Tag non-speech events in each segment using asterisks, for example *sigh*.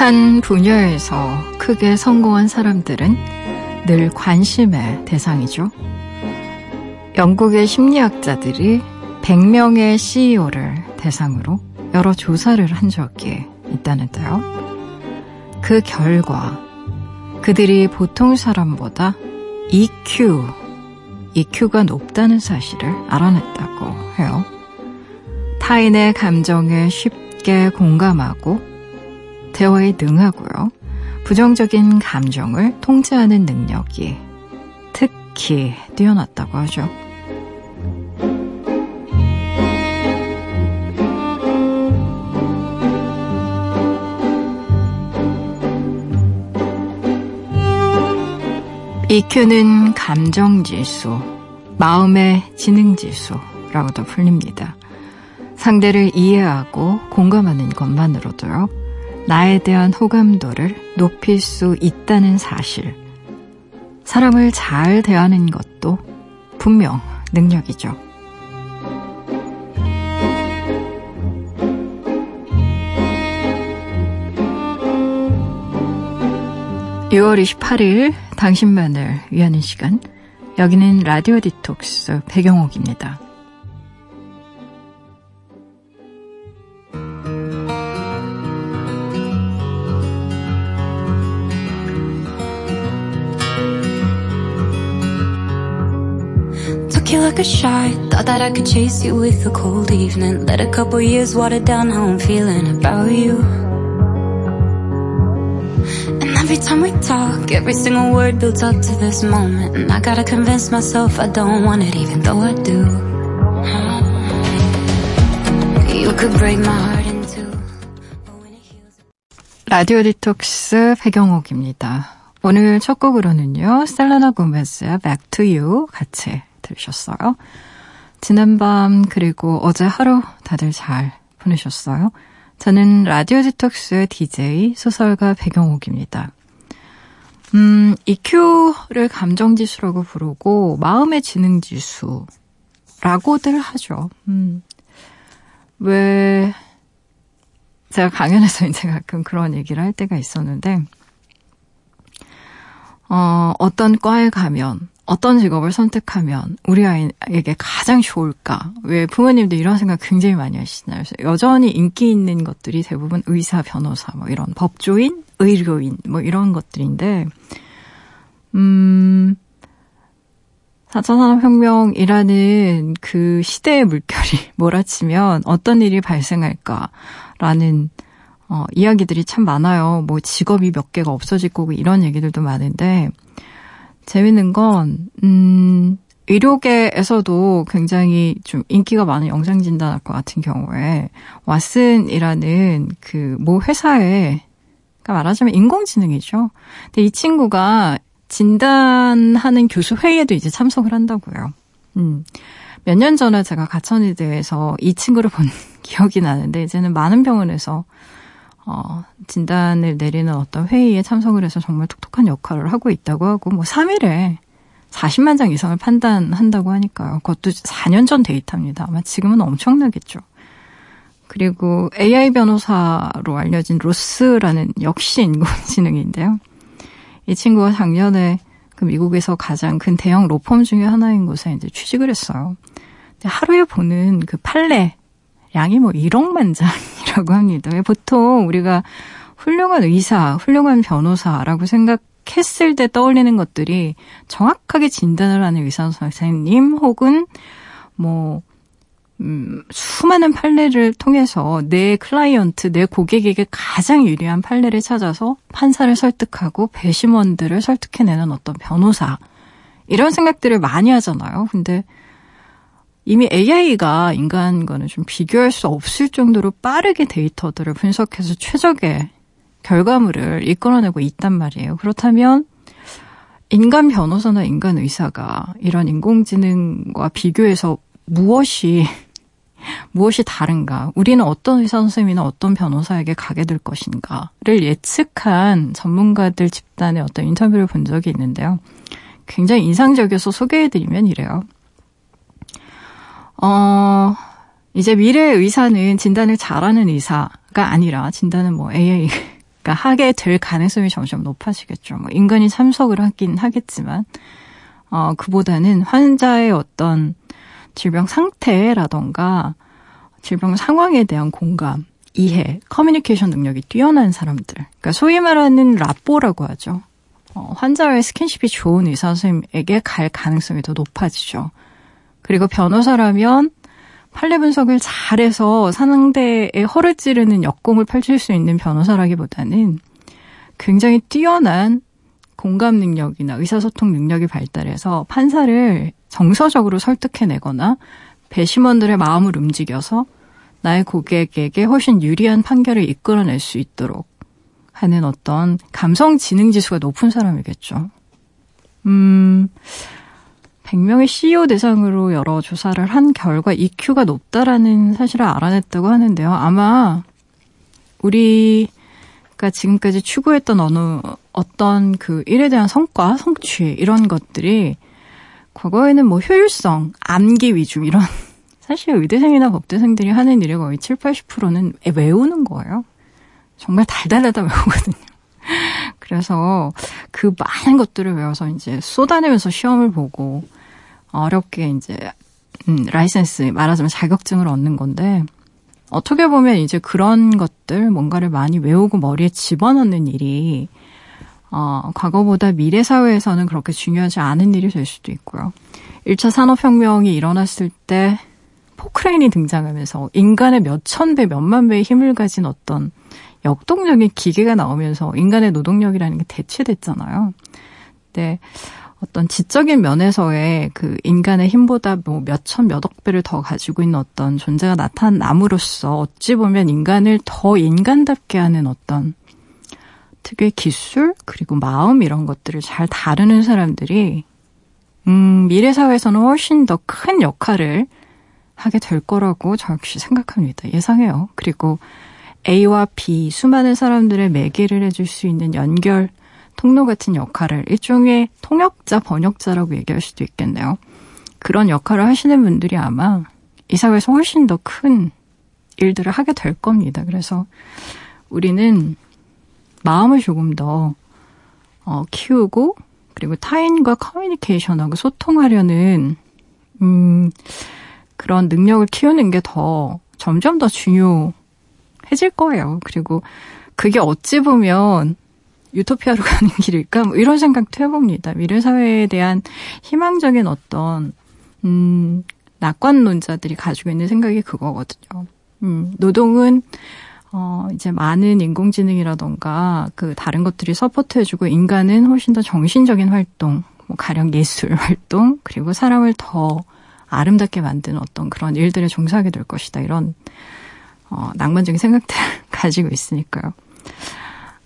한 분야에서 크게 성공한 사람들은 늘 관심의 대상이죠. 영국의 심리학자들이 100명의 CEO를 대상으로 여러 조사를 한 적이 있다는데요. 그 결과 그들이 보통 사람보다 EQ, EQ가 높다는 사실을 알아냈다고 해요. 타인의 감정에 쉽게 공감하고 대화에 능하고요. 부정적인 감정을 통제하는 능력이 특히 뛰어났다고 하죠. EQ는 감정 지수, 마음의 지능 지수라고도 불립니다. 상대를 이해하고 공감하는 것만으로도요, 나에 대한 호감도를 높일 수 있다는 사실. 사람을 잘 대하는 것도 분명 능력이죠. 6월 28일 당신만을 위하는 시간. 여기는 라디오 디톡스 배경옥입니다. Like a shot, thought that I could chase you with a cold evening. Let a couple years water down how I'm feeling about you. Every time we talk, every single word builds up to this moment. And I gotta convince myself I don't want it, even though I do. You could break my heart in two. 라디오 디톡스 배경옥입니다. 오늘 첫 곡으로는요, 셀레나 고메스의 Back to You 같이 들으셨어요. 지난밤 그리고 어제 하루 다들 잘 보내셨어요? 저는 라디오 디톡스의 DJ 소설가 배경옥입니다. 음, EQ를 감정지수라고 부르고 마음의 지능지수라고들 하죠. 음, 왜 제가 강연에서 이제 가끔 그런 얘기를 할 때가 있었는데 어, 어떤 과에 가면 어떤 직업을 선택하면 우리 아이에게 가장 좋을까? 왜 부모님들 이런 생각 굉장히 많이 하시나요? 여전히 인기 있는 것들이 대부분 의사, 변호사, 뭐 이런 법조인, 의료인, 뭐 이런 것들인데, 음, 4차 산업혁명이라는 그 시대의 물결이 *laughs* 몰아치면 어떤 일이 발생할까라는 어, 이야기들이 참 많아요. 뭐 직업이 몇 개가 없어질 거고 이런 얘기들도 많은데, 재밌는 건, 음, 의료계에서도 굉장히 좀 인기가 많은 영상진단학과 같은 경우에 왓슨이라는 그 모 회사에 그러니까 말하자면 인공지능이죠. 근데 이 친구가 진단하는 교수 회의에도 이제 참석을 한다고요. 음. 몇 년 전에 제가 가천의대에서 이 친구를 본 *laughs* 기억이 나는데 이제는 많은 병원에서 어, 진단을 내리는 어떤 회의에 참석을 해서 정말 톡톡한 역할을 하고 있다고 하고, 뭐 3일에 40만 장 이상을 판단한다고 하니까요. 그것도 4년 전 데이터입니다. 아마 지금은 엄청나겠죠. 그리고 AI 변호사로 알려진 로스라는 역시 인공지능인데요. 이 친구가 작년에 그 미국에서 가장 큰 대형 로펌 중에 하나인 곳에 이제 취직을 했어요. 하루에 보는 그 판례 양이 뭐 1억만 장이 라고 *laughs* 합니다. 보통 우리가 훌륭한 의사, 훌륭한 변호사라고 생각했을 때 떠올리는 것들이 정확하게 진단을 하는 의사 선생님 혹은 뭐 음, 수많은 판례를 통해서 내 클라이언트, 내 고객에게 가장 유리한 판례를 찾아서 판사를 설득하고 배심원들을 설득해내는 어떤 변호사. 이런 생각들을 많이 하잖아요. 근데 이미 AI가 인간과는 좀 비교할 수 없을 정도로 빠르게 데이터들을 분석해서 최적의 결과물을 이끌어내고 있단 말이에요. 그렇다면 인간 변호사나 인간 의사가 이런 인공지능과 비교해서 무엇이 *laughs* 무엇이 다른가? 우리는 어떤 의사 선생님이나 어떤 변호사에게 가게 될 것인가를 예측한 전문가들 집단의 어떤 인터뷰를 본 적이 있는데요. 굉장히 인상적이어서 소개해드리면 이래요. 어, 이제 미래 의사는 진단을 잘하는 의사가 아니라 진단은 뭐 AI 그러니까 하게 될 가능성이 점점 높아지겠죠. 뭐 인간이 참석을 하긴 하겠지만, 어, 그보다는 환자의 어떤 질병 상태라던가 질병 상황에 대한 공감, 이해, 커뮤니케이션 능력이 뛰어난 사람들. 그러니까 소위 말하는 라뽀라고 하죠. 어, 환자와의 스킨십이 좋은 의사 선생님에게 갈 가능성이 더 높아지죠. 그리고 변호사라면 판례 분석을 잘해서 상대의 허를 찌르는 역공을 펼칠 수 있는 변호사라기보다는 굉장히 뛰어난 공감 능력이나 의사소통 능력이 발달해서 판사를 정서적으로 설득해내거나 배심원들의 마음을 움직여서 나의 고객에게 훨씬 유리한 판결을 이끌어낼 수 있도록 하는 어떤 감성 지능 지수가 높은 사람이겠죠. 음, 100명의 CEO 대상으로 여러 조사를 한 결과 EQ가 높다라는 사실을 알아냈다고 하는데요. 아마 우리가 지금까지 추구했던 어느 어떤 그 일에 대한 성과, 성취 이런 것들이 과거에는 뭐 효율성, 암기 위주 이런 *laughs* 사실 의대생이나 법대생들이 하는 일의 거의 7, 80%는 외우는 거예요. 정말 달달하다 외우거든요. *laughs* 그래서 그 많은 것들을 외워서 이제 쏟아내면서 시험을 보고 어렵게 이제 음, 라이센스 말하자면 자격증을 얻는 건데 어떻게 보면 이제 그런 것들 뭔가를 많이 외우고 머리에 집어넣는 일이 어, 과거보다 미래 사회에서는 그렇게 중요하지 않은 일이 될 수도 있고요. 1차 산업혁명이 일어났을 때 포크레인이 등장하면서 인간의 몇천 배, 몇만 배의 힘을 가진 어떤 역동적인 기계가 나오면서 인간의 노동력이라는 게 대체됐잖아요. 근데 어떤 지적인 면에서의 그 인간의 힘보다 뭐 몇천 몇억 배를 더 가지고 있는 어떤 존재가 나타남으로써 어찌 보면 인간을 더 인간답게 하는 어떤 특유의 기술 그리고 마음 이런 것들을 잘 다루는 사람들이 음, 미래 사회에서는 훨씬 더 큰 역할을 하게 될 거라고 저 역시 생각합니다. 예상해요. 그리고 A와 B 수많은 사람들의 매개를 해줄 수 있는 연결 통로 같은 역할을 일종의 통역자, 번역자라고 얘기할 수도 있겠네요. 그런 역할을 하시는 분들이 아마 이 사회에서 훨씬 더 큰 일들을 하게 될 겁니다. 그래서 우리는 마음을 조금 더 어, 키우고 그리고 타인과 커뮤니케이션하고 소통하려는 음, 그런 능력을 키우는 게 더 점점 더 중요해질 거예요. 그리고 그게 어찌 보면 유토피아로 *laughs* 가는 길일까? 뭐 이런 생각도 해봅니다. 미래 사회에 대한 희망적인 어떤 음, 낙관론자들이 가지고 있는 생각이 그거거든요. 음, 노동은 어, 이제 많은 인공지능이라던가 그 다른 것들이 support해주고 인간은 훨씬 더 정신적인 활동, 뭐 가령 예술 활동, 그리고 사람을 더 아름답게 만드는 어떤 그런 일들에 종사하게 될 것이다. 이런, 어, 낭만적인 생각들을 *laughs* 가지고 있으니까요.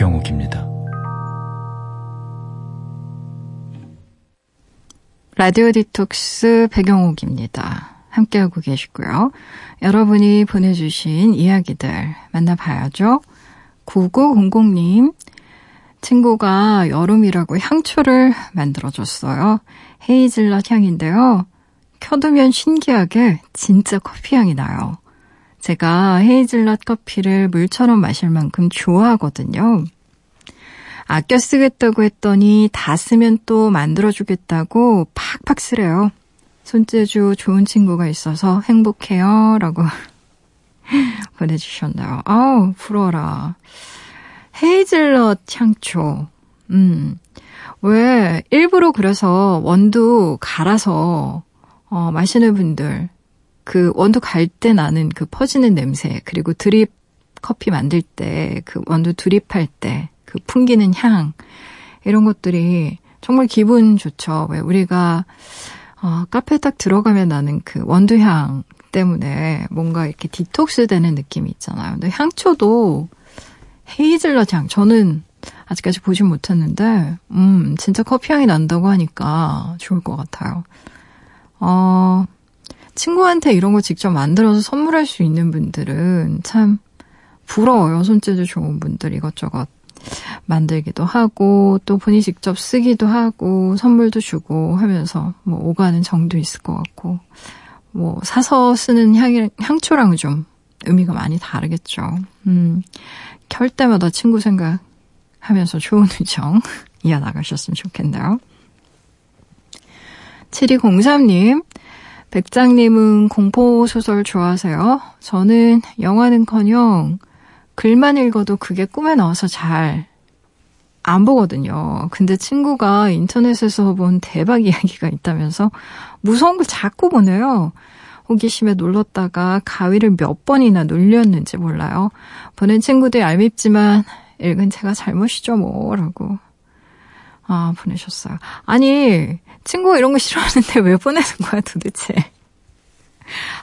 배경옥입니다. 라디오 디톡스 배경옥입니다. 함께하고 계시고요. 여러분이 보내주신 이야기들 만나봐야죠. 9900님, 친구가 여름이라고 향초를 만들어줬어요. 헤이즐넛 향인데요. 켜두면 신기하게 진짜 커피 향이 나요. 제가 헤이즐넛 커피를 물처럼 마실 만큼 좋아하거든요. 아껴 쓰겠다고 했더니 다 쓰면 또 만들어주겠다고 팍팍 쓰래요. 손재주 좋은 친구가 있어서 행복해요. 라고 *laughs* 보내주셨나요? 아우, 부러워라. 헤이즐넛 향초. 음. 왜, 일부러 그래서 원두 갈아서, 어, 마시는 분들, 그 원두 갈 때 나는 그 퍼지는 냄새, 그리고 드립 커피 만들 때, 그 원두 드립할 때, 그 풍기는 향, 이런 것들이 정말 기분 좋죠. 왜 우리가, 어, 카페 딱 들어가면 나는 그 원두향 때문에 뭔가 이렇게 디톡스 되는 느낌이 있잖아요. 근데 향초도 헤이즐넛 향, 저는 아직까지 보진 못했는데, 음, 진짜 커피향이 난다고 하니까 좋을 것 같아요. 어, 친구한테 이런 거 직접 만들어서 선물할 수 있는 분들은 참 부러워요. 손재주 좋은 분들 이것저것 만들기도 하고, 또 본인이 직접 쓰기도 하고, 선물도 주고 하면서 뭐 오가는 정도 있을 것 같고, 뭐 사서 쓰는 향, 향초랑은 좀 의미가 많이 다르겠죠. 음, 켤 때마다 친구 생각하면서 좋은 *laughs* 우정 이어나가셨으면 좋겠네요. 7203님, 백장님은 공포소설 좋아하세요? 저는 영화는커녕 글만 읽어도 그게 꿈에 나와서 잘 안 보거든요. 근데 친구가 인터넷에서 본 대박 이야기가 있다면서 무서운 걸 자꾸 보내요. 호기심에 놀렀다가 가위를 몇 번이나 눌렸는지 몰라요. 보낸 친구들 얄밉지만 읽은 제가 잘못이죠 뭐라고. 아 보내셨어요. 아니 친구가 이런 거 싫어하는데 *laughs* 왜 보내는 거야 도대체.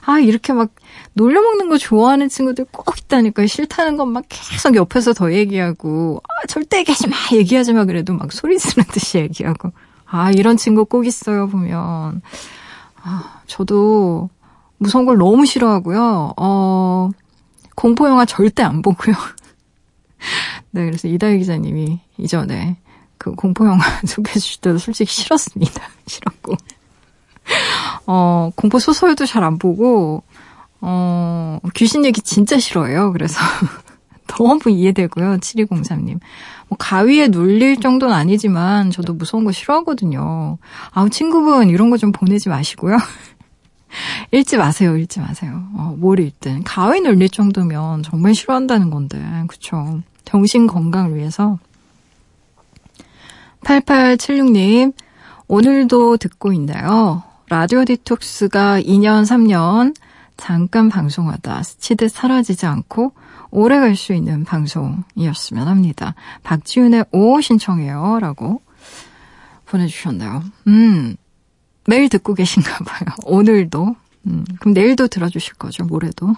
아 이렇게 막 놀려먹는 거 좋아하는 친구들 꼭 있다니까. 싫다는 것만 계속 옆에서 더 얘기하고 아, 절대 얘기하지 마 얘기하지 마 그래도 막 소리 지르는 듯이 *laughs* 얘기하고. 아 이런 친구 꼭 있어요 보면. 아 저도 무서운 걸 너무 싫어하고요. 어 공포 영화 절대 안 보고요. *laughs* 네 그래서 이다희 기자님이 이전에 그 공포 영화 *laughs* 소개해 주실 때도 솔직히 싫었습니다 *laughs* 싫었고 어 공포 소설도 잘 안 보고 어, 귀신 얘기 진짜 싫어해요. 그래서 *laughs* 너무 이해되고요. 7203님. 뭐 가위에 눌릴 정도는 아니지만 저도 무서운 거 싫어하거든요. 아우 친구분 이런 거 좀 보내지 마시고요. 읽지 마세요. 읽지 마세요. 어, 뭘 읽든 가위 눌릴 정도면 정말 싫어한다는 건데. 그쵸. 정신 건강을 위해서 8876님 오늘도 듣고 있나요? 라디오 디톡스가 2년 3년 잠깐 방송하다 스치듯 사라지지 않고 오래 갈 수 있는 방송이었으면 합니다. 박지윤의 오 신청해요. 라고 보내주셨나요? 음, 매일 듣고 계신가 봐요. 오늘도. 음, 그럼 내일도 들어주실 거죠, 모레도.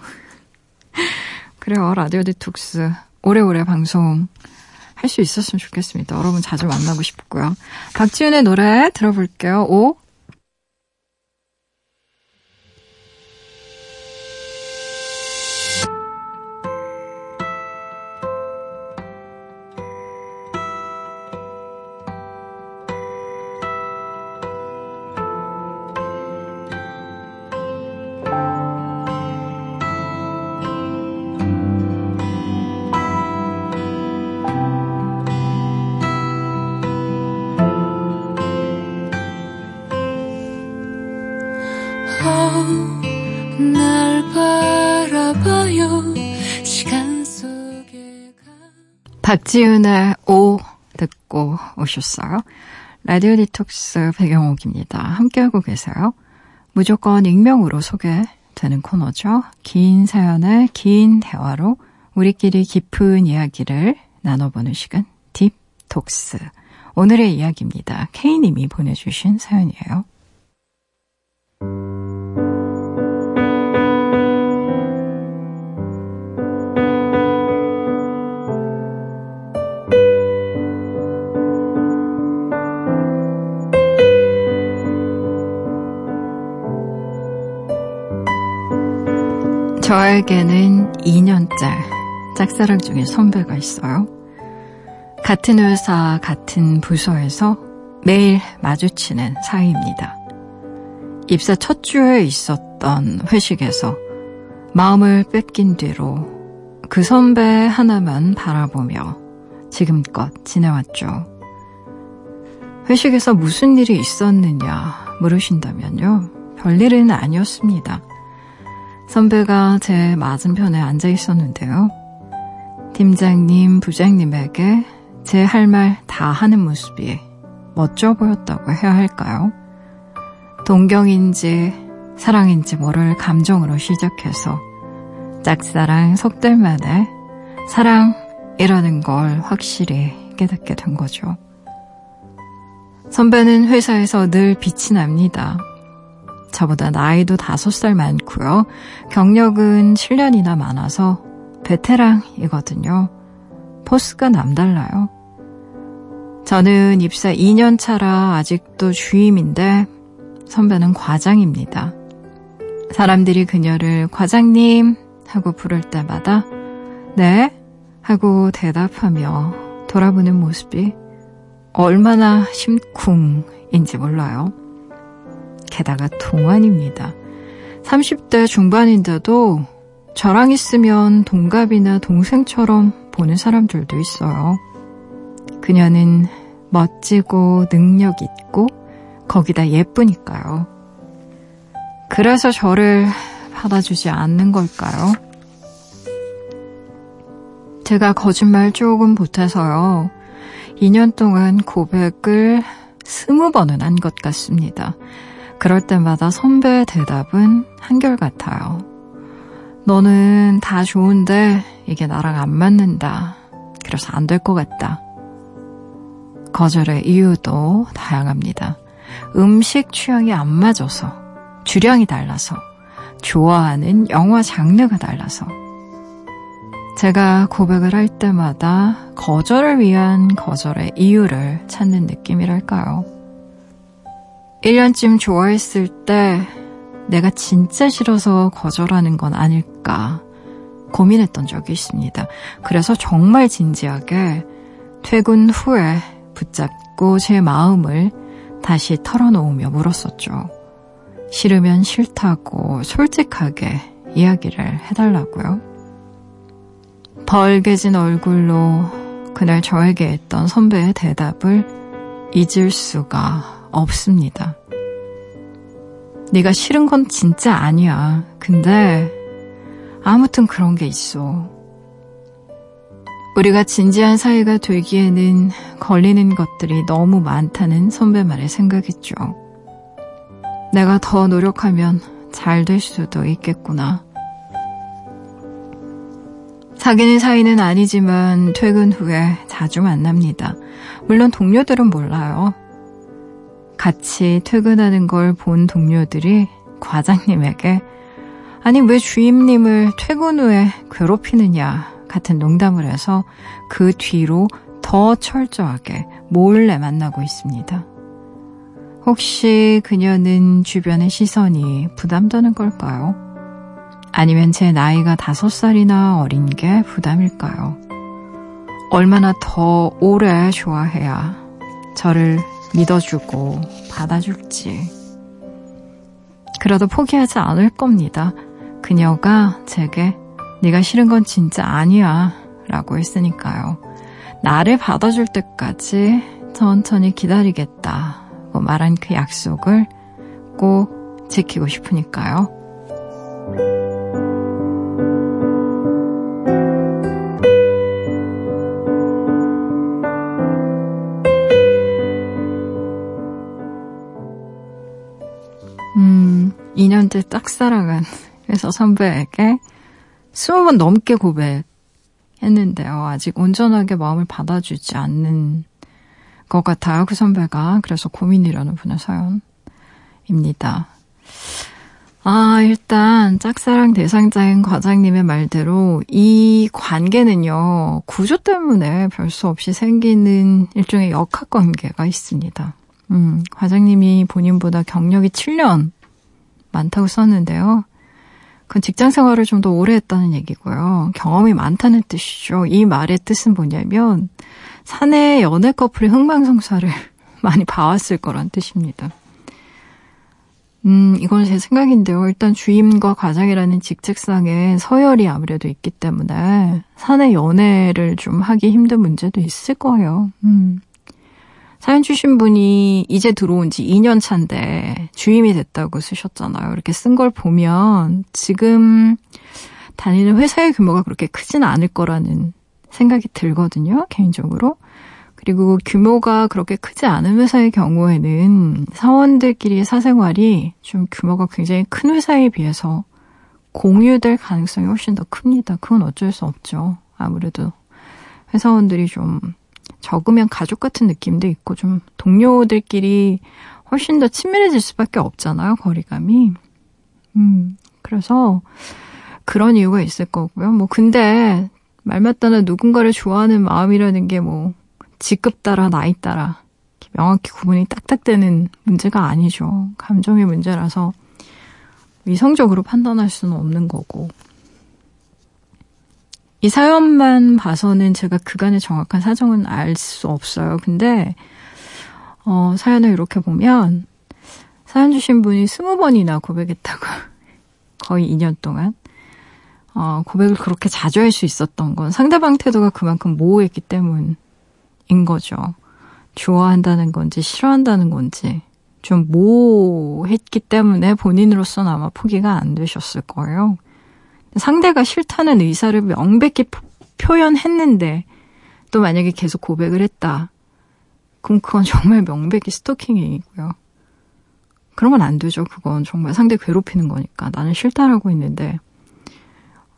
*laughs* 그래요, 라디오 디톡스. 오래오래 방송 할 수 있었으면 좋겠습니다. 여러분 자주 만나고 싶고요. 박지윤의 노래 들어볼게요. 오. 박지윤의 Oh 듣고 오셨어요. 라디오 디톡스 배경옥입니다. 함께하고 계세요. 무조건 익명으로 소개되는 코너죠. 긴 사연의 긴 대화로 우리끼리 깊은 이야기를 나눠보는 시간 딥톡스. 오늘의 이야기입니다. K님이 보내주신 사연이에요. 저에게는 2년째 짝사랑 중인 선배가 있어요. 같은 회사, 같은 부서에서 매일 마주치는 사이입니다. 입사 첫 주에 있었던 회식에서 마음을 뺏긴 뒤로 그 선배 하나만 바라보며 지금껏 지내왔죠. 회식에서 무슨 일이 있었느냐 물으신다면요. 별일은 아니었습니다. 선배가 제 맞은편에 앉아 있었는데요. 팀장님, 부장님에게 제 할 말 다 하는 모습이 멋져 보였다고 해야 할까요? 동경인지 사랑인지 모를 감정으로 시작해서 짝사랑 석 달 만에 사랑이라는 걸 확실히 깨닫게 된 거죠. 선배는 회사에서 늘 빛이 납니다. 저보다 나이도 다섯 살 많고요. 경력은 7년이나 많아서 베테랑이거든요. 포스가 남달라요. 저는 입사 2년 차라 아직도 주임인데 선배는 과장입니다. 사람들이 그녀를 과장님 하고 부를 때마다 네? 하고 대답하며 돌아보는 모습이 얼마나 심쿵인지 몰라요. 게다가 동안입니다. 30대 중반인데도 저랑 있으면 동갑이나 동생처럼 보는 사람들도 있어요. 그녀는 멋지고 능력 있고 거기다 예쁘니까요. 그래서 저를 받아주지 않는 걸까요? 제가 거짓말 조금 보태서요. 2년 동안 고백을 스무 번은 한 것 같습니다. 그럴 때마다 선배의 대답은 한결같아요. 너는 다 좋은데 이게 나랑 안 맞는다. 그래서 안 될 것 같다. 거절의 이유도 다양합니다. 음식 취향이 안 맞아서, 주량이 달라서, 좋아하는 영화 장르가 달라서. 제가 고백을 할 때마다 거절을 위한 거절의 이유를 찾는 느낌이랄까요. 1년쯤 좋아했을 때 내가 진짜 싫어서 거절하는 건 아닐까 고민했던 적이 있습니다. 그래서 정말 진지하게 퇴근 후에 붙잡고 제 마음을 다시 털어놓으며 물었었죠. 싫으면 싫다고 솔직하게 이야기를 해달라고요. 벌개진 얼굴로 그날 저에게 했던 선배의 대답을 잊을 수가 없습니다. 네가 싫은 건 진짜 아니야. 근데 아무튼 그런 게 있어. 우리가 진지한 사이가 되기에는 걸리는 것들이 너무 많다는 선배 말에 생각했죠. 내가 더 노력하면 잘 될 수도 있겠구나. 사귀는 사이는 아니지만 퇴근 후에 자주 만납니다. 물론 동료들은 몰라요. 같이 퇴근하는 걸 본 동료들이 과장님에게 아니 왜 주임님을 퇴근 후에 괴롭히느냐 같은 농담을 해서 그 뒤로 더 철저하게 몰래 만나고 있습니다. 혹시 그녀는 주변의 시선이 부담되는 걸까요? 아니면 제 나이가 다섯 살이나 어린 게 부담일까요? 얼마나 더 오래 좋아해야 저를 믿어주고 받아줄지. 그래도 포기하지 않을 겁니다. 그녀가 제게 네가 싫은 건 진짜 아니야 라고 했으니까요. 나를 받아줄 때까지 천천히 기다리겠다고 말한 그 약속을 꼭 지키고 싶으니까요. 음, 2년째 짝사랑한 회사 선배에게 20번 넘게 고백했는데요. 아직 온전하게 마음을 받아주지 않는 것 같아요. 그 선배가. 그래서 고민이라는 분의 사연입니다. 아, 일단 짝사랑 대상자인 과장님의 말대로 이 관계는요, 구조 때문에 별 수 없이 생기는 일종의 역학 관계가 있습니다. 음, 과장님이 본인보다 경력이 7년 많다고 썼는데요. 그건 직장 생활을 좀 더 오래 했다는 얘기고요. 경험이 많다는 뜻이죠. 이 말의 뜻은 뭐냐면, 사내 연애 커플의 흥망성사를 *laughs* 많이 봐왔을 거란 뜻입니다. 음, 이건 제 생각인데요. 일단 주임과 과장이라는 직책상에 서열이 아무래도 있기 때문에 사내 연애를 좀 하기 힘든 문제도 있을 거예요. 음. 사연 주신 분이 이제 들어온 지 2년 차인데 주임이 됐다고 쓰셨잖아요. 이렇게 쓴 걸 보면 지금 다니는 회사의 규모가 그렇게 크지는 않을 거라는 생각이 들거든요. 개인적으로. 그리고 규모가 그렇게 크지 않은 회사의 경우에는 사원들끼리의 사생활이 좀 규모가 굉장히 큰 회사에 비해서 공유될 가능성이 훨씬 더 큽니다. 그건 어쩔 수 없죠. 아무래도 회사원들이 좀 적으면 가족 같은 느낌도 있고 좀 동료들끼리 훨씬 더 친밀해질 수밖에 없잖아요, 거리감이. 음, 그래서 그런 이유가 있을 거고요. 뭐, 근데 말 맞다나 누군가를 좋아하는 마음이라는 게 뭐, 직급 따라, 나이 따라 명확히 구분이 딱딱 되는 문제가 아니죠. 감정의 문제라서 이성적으로 판단할 수는 없는 거고. 이 사연만 봐서는 제가 그간의 정확한 사정은 알 수 없어요. 근데, 어, 사연을 이렇게 보면, 사연 주신 분이 스무 번이나 고백했다고. *laughs* 거의 2년 동안. 어, 고백을 그렇게 자주 할 수 있었던 건 상대방 태도가 그만큼 모호했기 때문인 거죠. 좋아한다는 건지 싫어한다는 건지 좀 모호했기 때문에 본인으로서는 아마 포기가 안 되셨을 거예요. 상대가 싫다는 의사를 명백히 표현했는데 또 만약에 계속 고백을 했다. 그럼 그건 정말 명백히 스토킹이고요. 그러면 안 되죠. 그건 정말 상대 괴롭히는 거니까. 나는 싫다라고 했는데,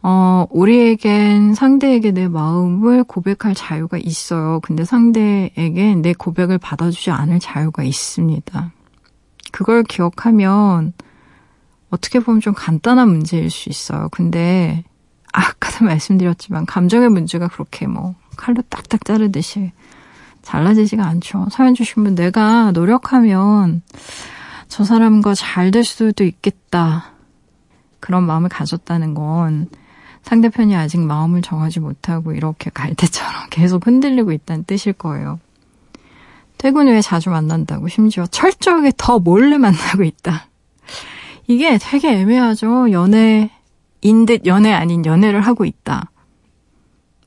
어, 우리에겐 상대에게 내 마음을 고백할 자유가 있어요. 근데 상대에게 내 고백을 받아주지 않을 자유가 있습니다. 그걸 기억하면 어떻게 보면 좀 간단한 문제일 수 있어요. 근데 아까도 *laughs* 말씀드렸지만 감정의 문제가 그렇게 뭐 칼로 딱딱 자르듯이 잘라지지가 않죠. 사연 주신 분 내가 노력하면 저 사람과 잘 될 수도 있겠다. 그런 마음을 가졌다는 건 상대편이 아직 마음을 정하지 못하고 이렇게 갈대처럼 *laughs* 계속 흔들리고 있다는 뜻일 거예요. 퇴근 후에 자주 만난다고 심지어 철저하게 더 몰래 만나고 있다. 이게 되게 애매하죠. 연애인 듯 연애 아닌 연애를 하고 있다.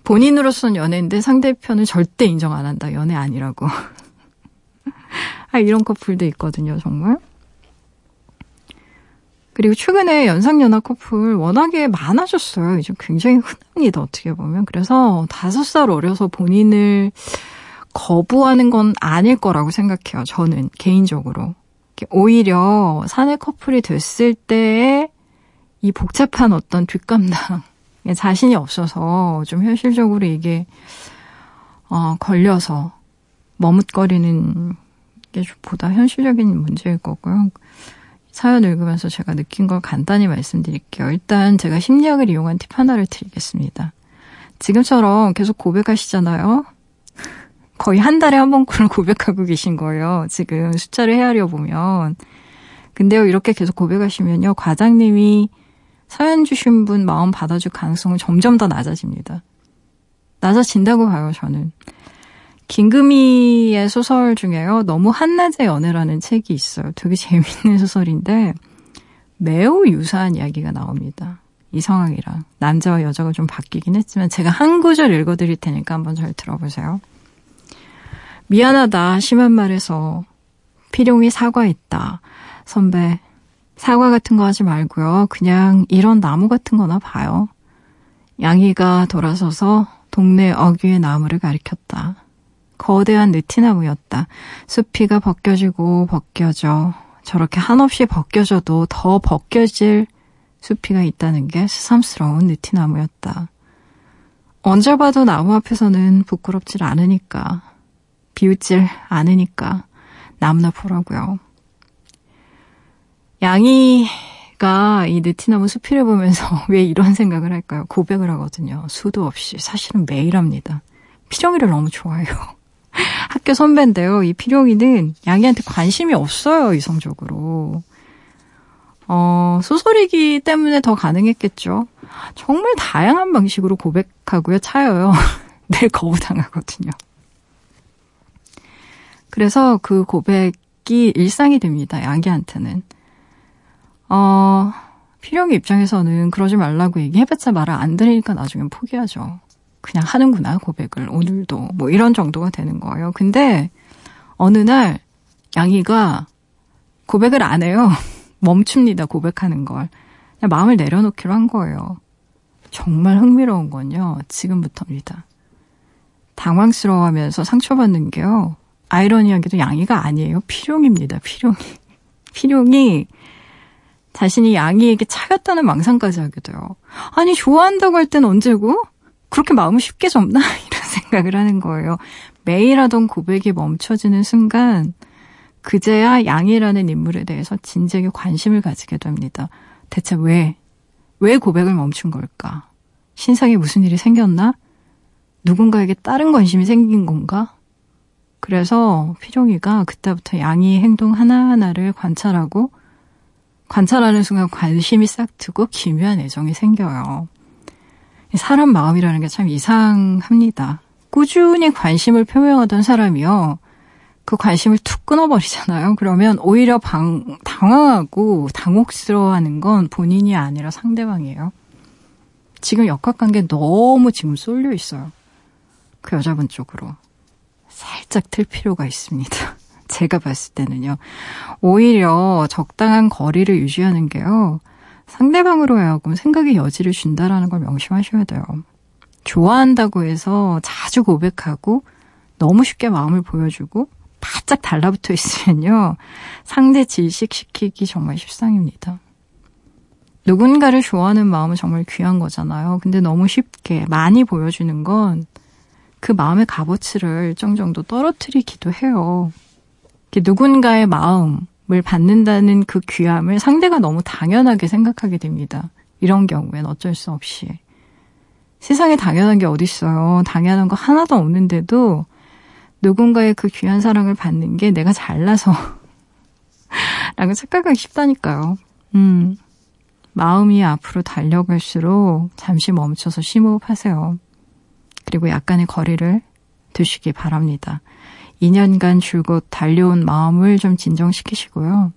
본인으로서는 연애인데 상대편을 절대 인정 안 한다. 연애 아니라고. *laughs* 아, 이런 커플도 있거든요, 정말. 그리고 최근에 연상연하 커플 워낙에 많아졌어요. 이제 굉장히 흔합니다, 어떻게 보면. 그래서 다섯 살 어려서 본인을 거부하는 건 아닐 거라고 생각해요, 저는, 개인적으로. 오히려 사내 커플이 됐을 때에 이 복잡한 어떤 뒷감당, 자신이 없어서 좀 현실적으로 이게, 어, 걸려서 머뭇거리는 게 보다 현실적인 문제일 거고요. 사연 읽으면서 제가 느낀 걸 간단히 말씀드릴게요. 일단 제가 심리학을 이용한 팁 하나를 드리겠습니다. 지금처럼 계속 고백하시잖아요. 거의 한 달에 한 번꼴을 *laughs* 고백하고 계신 거예요. 지금 숫자를 헤아려 보면. 근데요, 이렇게 계속 고백하시면요, 과장님이 사연 주신 분 마음 받아줄 가능성은 점점 더 낮아집니다. 낮아진다고 봐요, 저는. 김금희의 소설 중에요, 너무 한낮의 연애라는 책이 있어요. 되게 재밌는 소설인데, 매우 유사한 이야기가 나옵니다. 이 상황이랑. 남자와 여자가 좀 바뀌긴 했지만, 제가 한 구절 읽어드릴 테니까 한번 잘 들어보세요. 미안하다, 심한 말해서. 필용이 사과했다. 선배, 사과 같은 거 하지 말고요. 그냥 이런 나무 같은 거나 봐요. 양이가 돌아서서 동네 어귀의 나무를 가리켰다. 거대한 느티나무였다. 숲이가 벗겨지고 벗겨져. 저렇게 한없이 벗겨져도 더 벗겨질 숲이가 있다는 게 새삼스러운 느티나무였다. 언제 봐도 나무 앞에서는 부끄럽질 않으니까. 비웃질 않으니까 나무나 보라고요. 양이가 이 느티나무 수필을 보면서 *laughs* 왜 이런 생각을 할까요? 고백을 하거든요. 수도 없이 사실은 매일 합니다. 피정이를 너무 좋아해요. *laughs* 학교 선배인데요. 이 피룡이는 양이한테 관심이 없어요, 이성적으로. 어, 소설이기 때문에 더 가능했겠죠. 정말 다양한 방식으로 고백하고요, 차여요. *laughs* 늘 거부당하거든요. 그래서 그 고백이 일상이 됩니다. 양기한테는. 어, 필요이 입장에서는 그러지 말라고 얘기해봤자 말을 안 들으니까 나중엔 포기하죠. 그냥 하는구나, 고백을. 오늘도. 뭐 이런 정도가 되는 거예요. 근데 어느 날 양이가 고백을 안 해요. *laughs* 멈춥니다, 고백하는 걸. 그냥 마음을 내려놓기로 한 거예요. 정말 흥미로운 건요, 지금부터입니다. 당황스러워하면서 상처받는 게요, 아이러니하게도 양이가 아니에요. 필용입니다, 필용이. *laughs* 필용이 자신이 양이에게 차였다는 망상까지 하게 돼요. 아니, 좋아한다고 할 땐 언제고? 그렇게 마음을 쉽게 접나? *laughs* 이런 생각을 하는 거예요. 매일 하던 고백이 멈춰지는 순간, 그제야 양이라는 인물에 대해서 진지하게 관심을 가지게 됩니다. 대체 왜, 왜 고백을 멈춘 걸까? 신상에 무슨 일이 생겼나? 누군가에게 다른 관심이 생긴 건가? 그래서 피종이가 그때부터 양이의 행동 하나하나를 관찰하고 관찰하는 순간 관심이 싹 트고 기묘한 애정이 생겨요. 사람 마음이라는 게 참 이상합니다. 꾸준히 관심을 표명하던 사람이요. 그 관심을 툭 끊어버리잖아요. 그러면 오히려 방, 당황하고 당혹스러워하는 건 본인이 아니라 상대방이에요. 지금 역학관계 너무 지금 쏠려 있어요. 그 여자분 쪽으로. 살짝 틀 필요가 있습니다. *laughs* 제가 봤을 때는요. 오히려 적당한 거리를 유지하는 게요. 상대방으로 하여금 생각의 여지를 준다라는 걸 명심하셔야 돼요. 좋아한다고 해서 자주 고백하고 너무 쉽게 마음을 보여주고 바짝 달라붙어 있으면요. 상대 질식시키기 정말 십상입니다. 누군가를 좋아하는 마음은 정말 귀한 거잖아요. 근데 너무 쉽게 많이 보여주는 건 그 마음의 값어치를 일정 정도 떨어뜨리기도 해요. 누군가의 마음을 받는다는 그 귀함을 상대가 너무 당연하게 생각하게 됩니다. 이런 경우엔 어쩔 수 없이. 세상에 당연한 게 어딨어요. 당연한 거 하나도 없는데도 누군가의 그 귀한 사랑을 받는 게 내가 잘나서 *laughs* 라고 착각하기 쉽다니까요. 음. 마음이 앞으로 달려갈수록 잠시 멈춰서 심호흡하세요. 그리고 약간의 거리를 두시기 바랍니다. 2년간 줄곧 달려온 마음을 좀 진정시키시고요.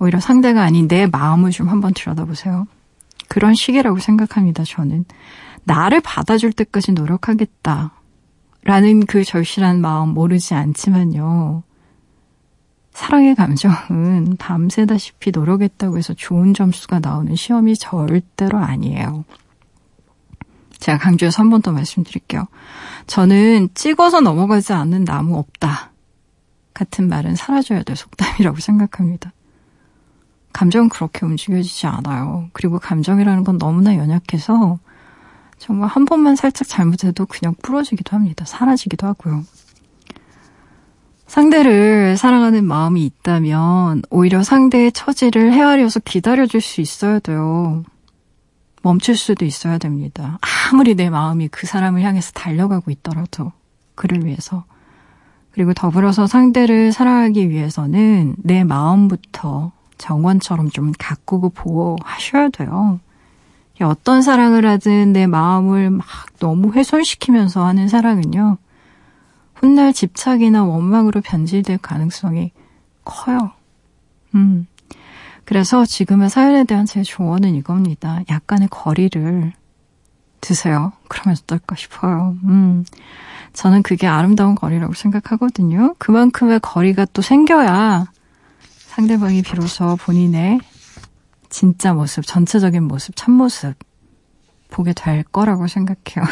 오히려 상대가 아닌 내 마음을 좀 한번 들여다보세요. 그런 시기라고 생각합니다, 저는. 나를 받아줄 때까지 노력하겠다. 라는 그 절실한 마음 모르지 않지만요. 사랑의 감정은 밤새다시피 노력했다고 해서 좋은 점수가 나오는 시험이 절대로 아니에요. 제가 강조해서 한 번 더 말씀드릴게요. 저는 찍어서 넘어가지 않는 나무 없다. 같은 말은 사라져야 될 속담이라고 생각합니다. 감정은 그렇게 움직여지지 않아요. 그리고 감정이라는 건 너무나 연약해서 정말 한 번만 살짝 잘못해도 그냥 부러지기도 합니다. 사라지기도 하고요. 상대를 사랑하는 마음이 있다면 오히려 상대의 처지를 헤아려서 기다려줄 수 있어야 돼요. 멈출 수도 있어야 됩니다. 아무리 내 마음이 그 사람을 향해서 달려가고 있더라도 그를 위해서. 그리고 더불어서 상대를 사랑하기 위해서는 내 마음부터 정원처럼 좀 가꾸고 보호하셔야 돼요. 어떤 사랑을 하든 내 마음을 막 너무 훼손시키면서 하는 사랑은요, 훗날 집착이나 원망으로 변질될 가능성이 커요. 음. 그래서 지금의 사연에 대한 제 조언은 이겁니다. 약간의 거리를 두세요. 그러면 어떨까 싶어요. 음. 저는 그게 아름다운 거리라고 생각하거든요. 그만큼의 거리가 또 생겨야 상대방이 비로소 본인의 진짜 모습, 전체적인 모습, 참모습 보게 될 거라고 생각해요.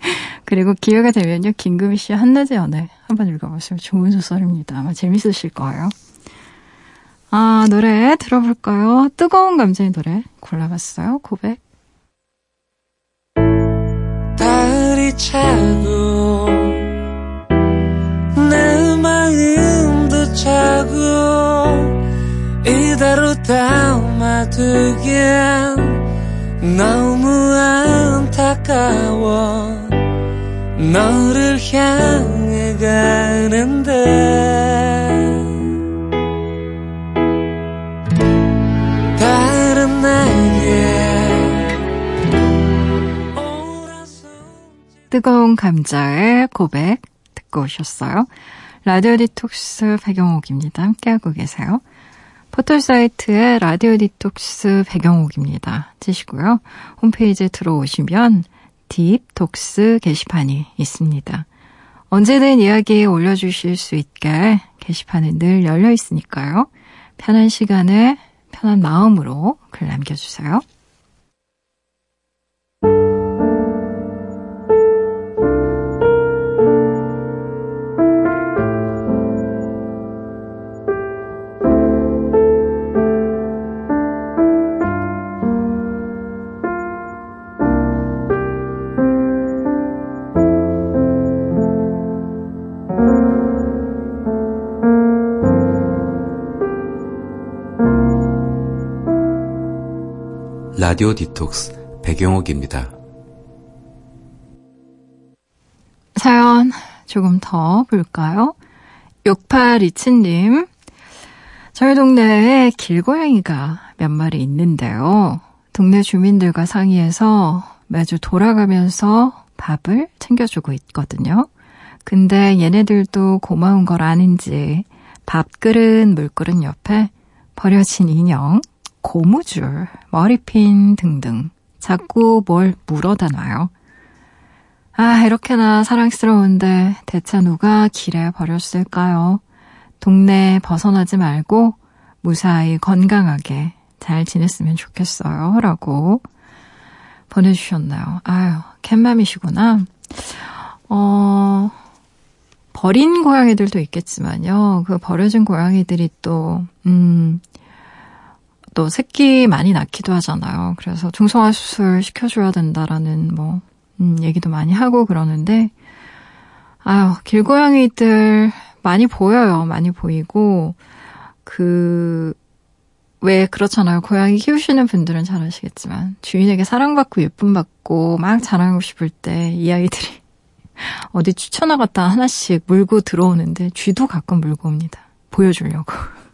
*laughs* 그리고 기회가 되면요, 김금희 씨의 한낮의 연애 한번 읽어보세요. 좋은 소설입니다. 아마 재밌으실 거예요. 아, 노래 들어볼까요? 뜨거운 감정의 노래 골라봤어요. 고백. 달이 차고 내 마음도 차고 이대로 담아두기엔 너무 안타까워 너를 향해 가는데 뜨거운 감자의 고백 듣고 오셨어요. 라디오 디톡스 백영옥입니다. 함께하고 계세요. 포털사이트에 라디오 디톡스 백영옥입니다. 치시고요. 홈페이지에 들어오시면 딥톡스 게시판이 있습니다. 언제든 이야기 올려주실 수 있게 게시판은 늘 열려 있으니까요. 편한 시간에 편한 마음으로 글 남겨주세요. 라디오 디톡스 배경옥입니다. 사연 조금 더 볼까요? 6827님. 저희 동네에 길고양이가 몇 마리 있는데요. 동네 주민들과 상의해서 매주 돌아가면서 밥을 챙겨주고 있거든요. 근데 얘네들도 고마운 걸 아는지 밥그릇, 물그릇 옆에 버려진 인형, 고무줄, 머리핀 등등 자꾸 뭘 물어다 놔요. 아, 이렇게나 사랑스러운데 대체 누가 길에 버렸을까요? 동네 벗어나지 말고 무사히 건강하게 잘 지냈으면 좋겠어요. 라고 보내주셨나요? 아유, 캣맘이시구나. 어, 버린 고양이들도 있겠지만요. 그 버려진 고양이들이 또, 음, 또 새끼 많이 낳기도 하잖아요. 그래서 중성화 수술 시켜줘야 된다라는 뭐 음, 얘기도 많이 하고 그러는데 아유 길고양이들 많이 보여요. 많이 보이고 그 왜 그렇잖아요. 고양이 키우시는 분들은 잘 아시겠지만 주인에게 사랑받고 예쁨 받고 막 자랑하고 싶을 때 이 아이들이 *laughs* 어디 추천나갔다 하나씩 물고 들어오는데 쥐도 가끔 물고 옵니다. 보여주려고. *laughs*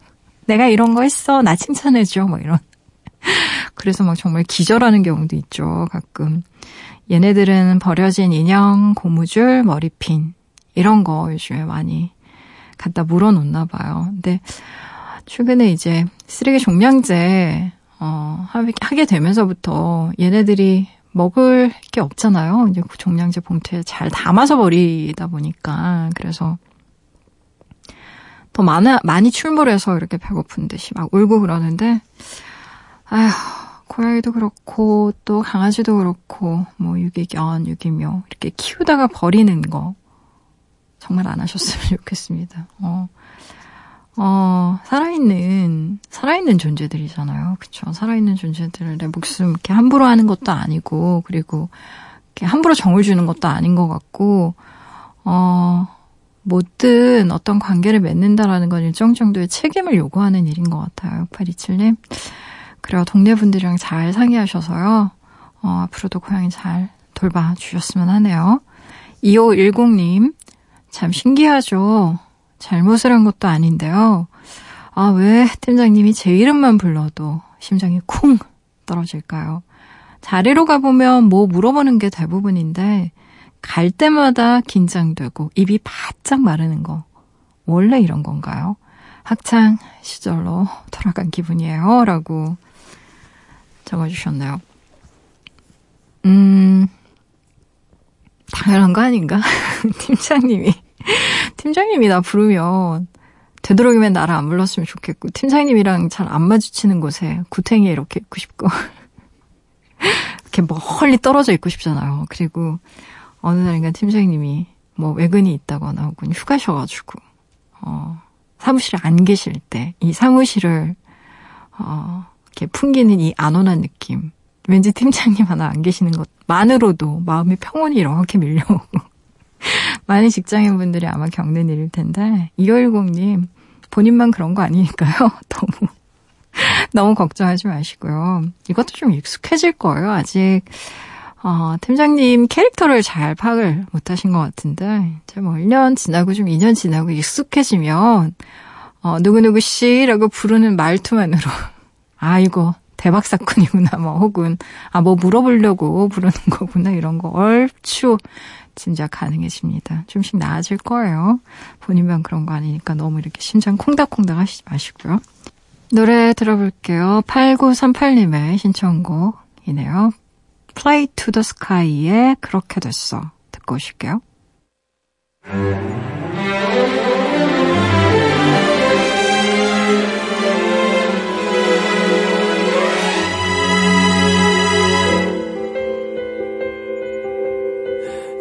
내가 이런 거 했어. 나 칭찬해줘. 뭐 이런. *laughs* 그래서 막 정말 기절하는 경우도 있죠. 가끔. 얘네들은 버려진 인형, 고무줄, 머리핀. 이런 거 요즘에 많이 갖다 물어놓나 봐요. 근데 최근에 이제 쓰레기 종량제, 어, 하게 되면서부터 얘네들이 먹을 게 없잖아요. 이제 그 종량제 봉투에 잘 담아서 버리다 보니까. 그래서 더 많아, 많이 출몰해서 이렇게 배고픈 듯이 막 울고 그러는데, 아휴, 고양이도 그렇고, 또 강아지도 그렇고, 뭐, 유기견, 유기묘, 이렇게 키우다가 버리는 거, 정말 안 하셨으면 *laughs* 좋겠습니다. 어, 어, 살아있는, 살아있는 존재들이잖아요. 그쵸. 살아있는 존재들의 목숨 이렇게 함부로 하는 것도 아니고, 그리고, 이렇게 함부로 정을 주는 것도 아닌 것 같고, 어, 뭐든 어떤 관계를 맺는다라는 건 일정 정도의 책임을 요구하는 일인 것 같아요. 6827님. 그래요. 동네 분들이랑 잘 상의하셔서요. 어, 앞으로도 고양이 잘 돌봐 주셨으면 하네요. 2510님. 참 신기하죠. 잘못을 한 것도 아닌데요. 아, 왜 팀장님이 제 이름만 불러도 심장이 쿵 떨어질까요? 자리로 가보면 뭐 물어보는 게 대부분인데, 갈 때마다 긴장되고 입이 바짝 마르는 거. 원래 이런 건가요? 학창 시절로 돌아간 기분이에요. 라고 적어주셨나요? 음, 당연한 거 아닌가? *laughs* 팀장님이, 팀장님이 나 부르면 되도록이면 나를 안 불렀으면 좋겠고, 팀장님이랑 잘 안 마주치는 곳에 구탱이에 이렇게 있고 싶고, *laughs* 이렇게 멀리 떨어져 있고 싶잖아요. 그리고 어느 날인가 팀장님이 뭐 외근이 있다거나 혹은 휴가셔가지고 어, 사무실에 안 계실 때 이 사무실을 어, 이렇게 풍기는 이 안온한 느낌 왠지 팀장님 하나 안 계시는 것만으로도 마음의 평온이 이렇게 밀려오고 *laughs* 많은 직장인분들이 아마 겪는 일일 텐데 2510님 본인만 그런 거 아니니까요. *laughs* 너무 너무 걱정하지 마시고요. 이것도 좀 익숙해질 거예요. 아직 어, 팀장님 캐릭터를 잘 파악을 못 하신 것 같은데, 이제 뭐 1년 지나고 좀 2년 지나고 익숙해지면, 어, 누구누구 씨라고 부르는 말투만으로, *laughs* 아이고, 대박 사건이구나, 뭐, 혹은, 아, 뭐 물어보려고 부르는 거구나, 이런 거 얼추 짐작 가능해집니다. 좀씩 나아질 거예요. 본인만 그런 거 아니니까 너무 이렇게 심장 콩닥콩닥 하시지 마시고요. 노래 들어볼게요. 8938님의 신청곡이네요. Play to the Sky의 그렇게 됐어. 듣고 오실게요.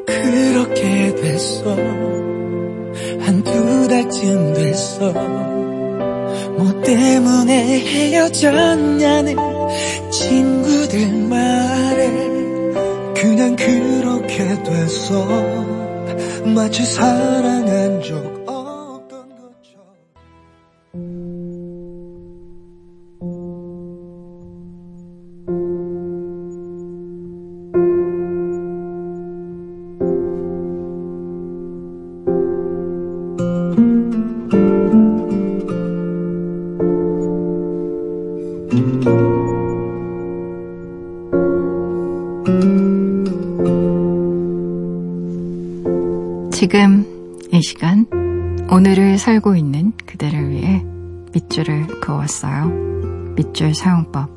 그렇게 됐어 한두 달쯤 됐어 뭐 때문에 헤어졌냐는 친구들 말에 그냥 그렇게 됐어. 마치 사랑한 적 밑줄 사용법.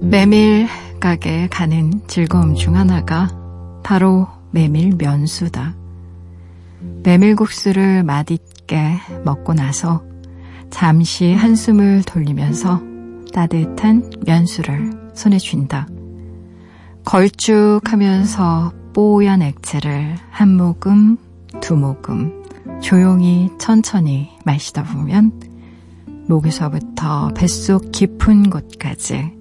메밀 가게 가는 즐거움 중 하나가 바로 메밀 면수다. 메밀국수를 맛있게 먹고 나서 잠시 한숨을 돌리면서 따뜻한 면수를 손에 쥔다. 걸쭉하면서 뽀얀 액체를 한 모금, 두 모금 조용히 천천히 마시다 보면 목에서부터 뱃속 깊은 곳까지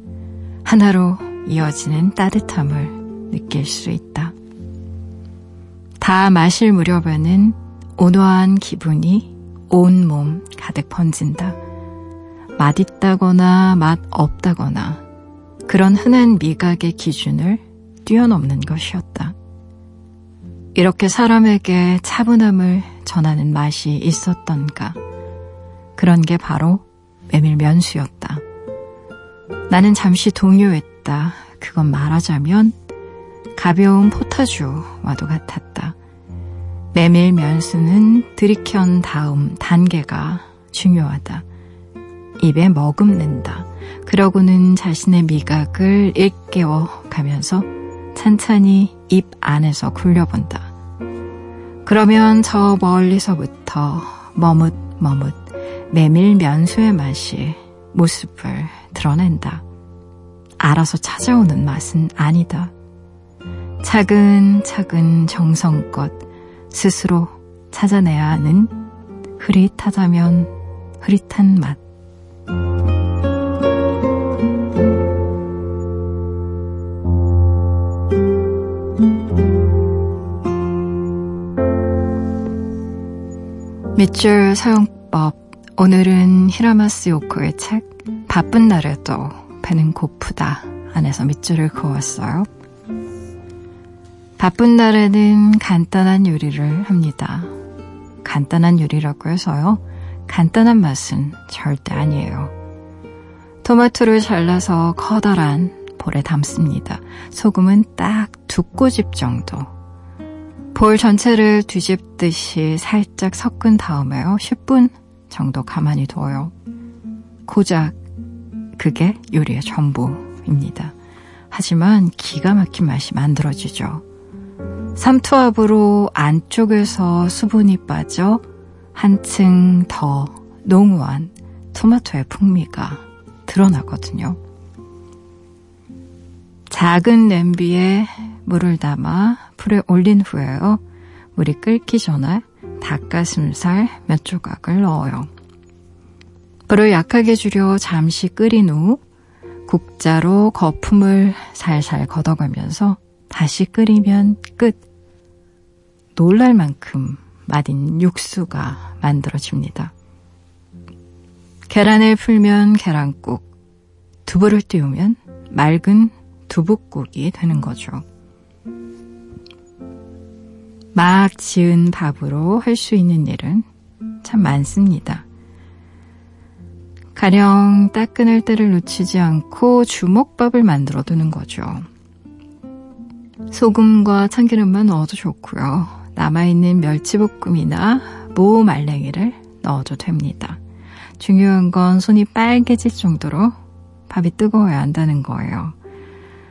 하나로 이어지는 따뜻함을 느낄 수 있다. 다 마실 무렵에는 온화한 기분이 온몸 가득 번진다. 맛있다거나 맛 없다거나 그런 흔한 미각의 기준을 뛰어넘는 것이었다. 이렇게 사람에게 차분함을 전하는 맛이 있었던가. 그런 게 바로 메밀면수였다. 나는 잠시 동요했다. 그건 말하자면 가벼운 포타주와도 같았다. 메밀면수는 들이켠 다음 단계가 중요하다. 입에 머금는다. 그러고는 자신의 미각을 일깨워 가면서 찬찬히 입 안에서 굴려본다. 그러면 저 멀리서부터 머뭇머뭇 메밀 면수의 맛이 모습을 드러낸다. 알아서 찾아오는 맛은 아니다. 차근차근 정성껏 스스로 찾아내야 하는 흐릿하다면 흐릿한 맛. 밑줄 사용법. 오늘은 히라마스 요코의 책 바쁜 날에도 배는 고프다 안에서 밑줄을 그었어요. 바쁜 날에는 간단한 요리를 합니다. 간단한 요리라고 해서요. 간단한 맛은 절대 아니에요. 토마토를 잘라서 커다란 볼에 담습니다. 소금은 딱 두 꼬집 정도. 볼 전체를 뒤집듯이 살짝 섞은 다음에요. 10분 정도 가만히 둬요. 고작 그게 요리의 전부입니다. 하지만 기가 막힌 맛이 만들어지죠. 삼투압으로 안쪽에서 수분이 빠져 한층 더 농후한 토마토의 풍미가 드러나거든요. 작은 냄비에 물을 담아 불에 올린 후에요. 물이 끓기 전에 닭가슴살 몇 조각을 넣어요. 불을 약하게 줄여 잠시 끓인 후 국자로 거품을 살살 걷어가면서 다시 끓이면 끝. 놀랄 만큼 맛있는 육수가 만들어집니다. 계란을 풀면 계란국, 두부를 띄우면 맑은 두부국이 되는 거죠. 막 지은 밥으로 할 수 있는 일은 참 많습니다. 가령 따끈할 때를 놓치지 않고 주먹밥을 만들어 두는 거죠. 소금과 참기름만 넣어도 좋고요. 남아있는 멸치볶음이나 모 말랭이를 넣어도 됩니다. 중요한 건 손이 빨개질 정도로 밥이 뜨거워야 한다는 거예요.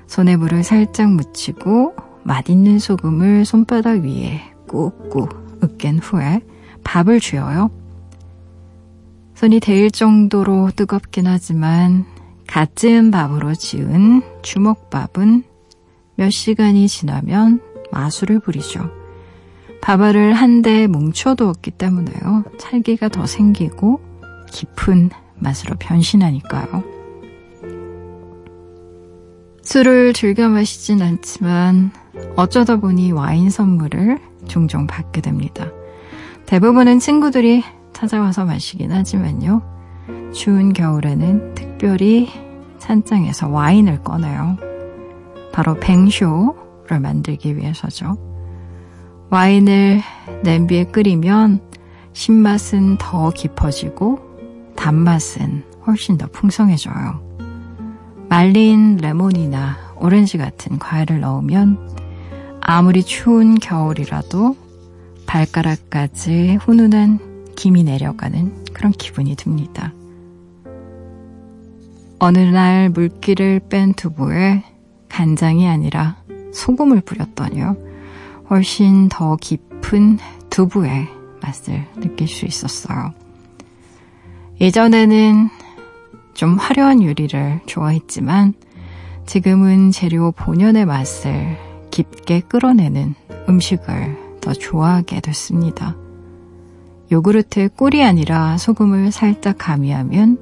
손에 물을 살짝 묻히고 맛있는 소금을 손바닥 위에 꾹꾹 으깬 후에 밥을 쥐어요. 손이 데일 정도로 뜨겁긴 하지만 갓 지은 밥으로 지은 주먹밥은 몇 시간이 지나면 마술을 부리죠. 밥알을 한대 뭉쳐두었기 때문에요. 찰기가 더 생기고 깊은 맛으로 변신하니까요. 술을 즐겨 마시진 않지만 어쩌다 보니 와인 선물을 종종 받게 됩니다. 대부분은 친구들이 찾아와서 마시긴 하지만요. 추운 겨울에는 특별히 산장에서 와인을 꺼내요. 바로 뱅쇼를 만들기 위해서죠. 와인을 냄비에 끓이면 신맛은 더 깊어지고 단맛은 훨씬 더 풍성해져요. 말린 레몬이나 오렌지 같은 과일을 넣으면 아무리 추운 겨울이라도 발가락까지 훈훈한 김이 내려가는 그런 기분이 듭니다. 어느 날 물기를 뺀 두부에 간장이 아니라 소금을 뿌렸더니요. 훨씬 더 깊은 두부의 맛을 느낄 수 있었어요. 예전에는 좀 화려한 요리를 좋아했지만 지금은 재료 본연의 맛을 깊게 끌어내는 음식을 더 좋아하게 됐습니다. 요구르트에 꿀이 아니라 소금을 살짝 가미하면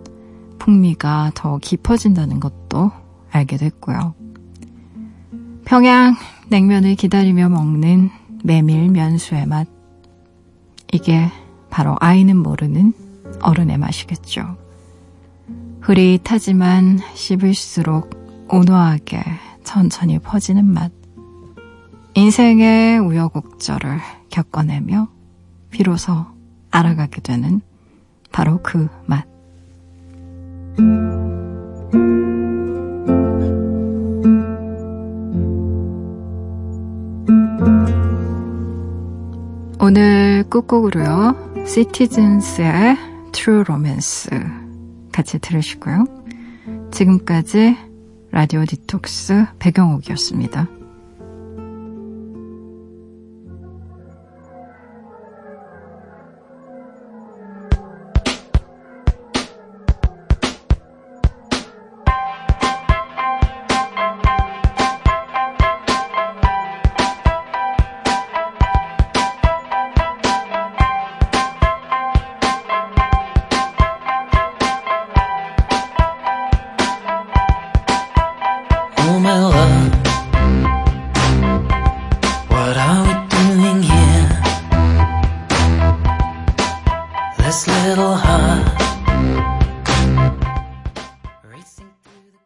풍미가 더 깊어진다는 것도 알게 됐고요. 평양 냉면을 기다리며 먹는 메밀 면수의 맛. 이게 바로 아이는 모르는 어른의 맛이겠죠. 흐릿하지만 씹을수록 온화하게 천천히 퍼지는 맛. 인생의 우여곡절을 겪어내며 비로소 알아가게 되는 바로 그 맛. 오늘 끝곡으로요. 시티즌스의 True Romance 같이 들으시고요. 지금까지 라디오 디톡스 배경옥이었습니다.